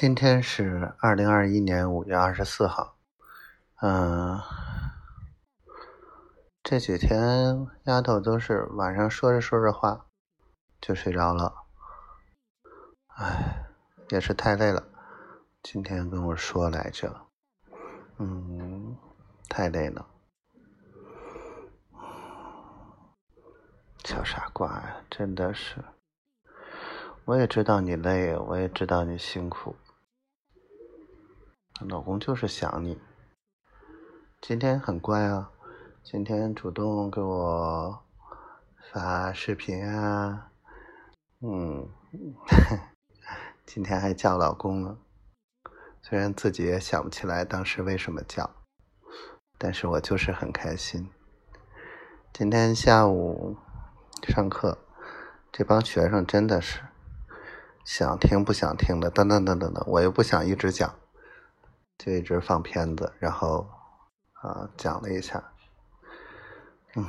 今天是二零二一年五月二十四号，嗯，这几天丫头都是晚上说着说着话就睡着了，唉，也是太累了。今天跟我说来着，嗯，太累了，小傻瓜呀，真的是。我也知道你累，我也知道你辛苦，老公就是想你。今天很乖啊，今天主动给我发视频啊，嗯，今天还叫老公了，虽然自己也想不起来当时为什么叫，但是我就是很开心。今天下午上课，这帮学生真的是。想听不想听的，等等等等等，我又不想一直讲，就一直放片子，然后啊讲了一下，嗯，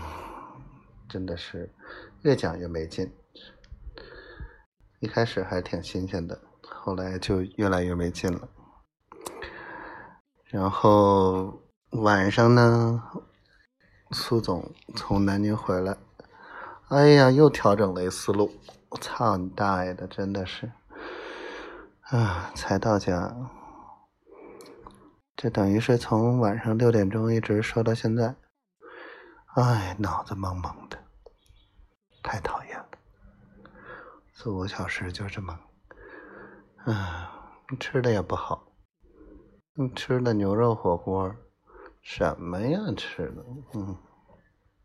真的是越讲越没劲。一开始还挺新鲜的，后来就越来越没劲了。然后晚上呢，苏总从南京回来，哎呀，又调整了一思路。我操你大爷的！真的是，啊，才到家，这等于是从晚上六点钟一直说到现在，哎，脑子懵懵的，太讨厌了，四五小时就这么，啊，吃的也不好，你吃的牛肉火锅，什么呀吃的，嗯，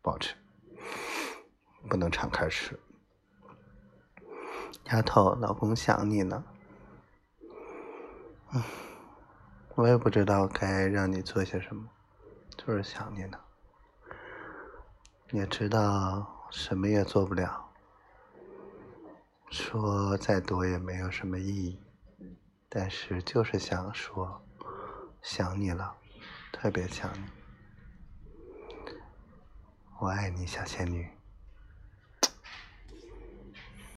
不好吃，不能敞开吃。丫头，老公想你呢。嗯，我也不知道该让你做些什么，就是想你呢。也知道什么也做不了，说再多也没有什么意义，但是就是想说，想你了，特别想你。我爱你，小仙女。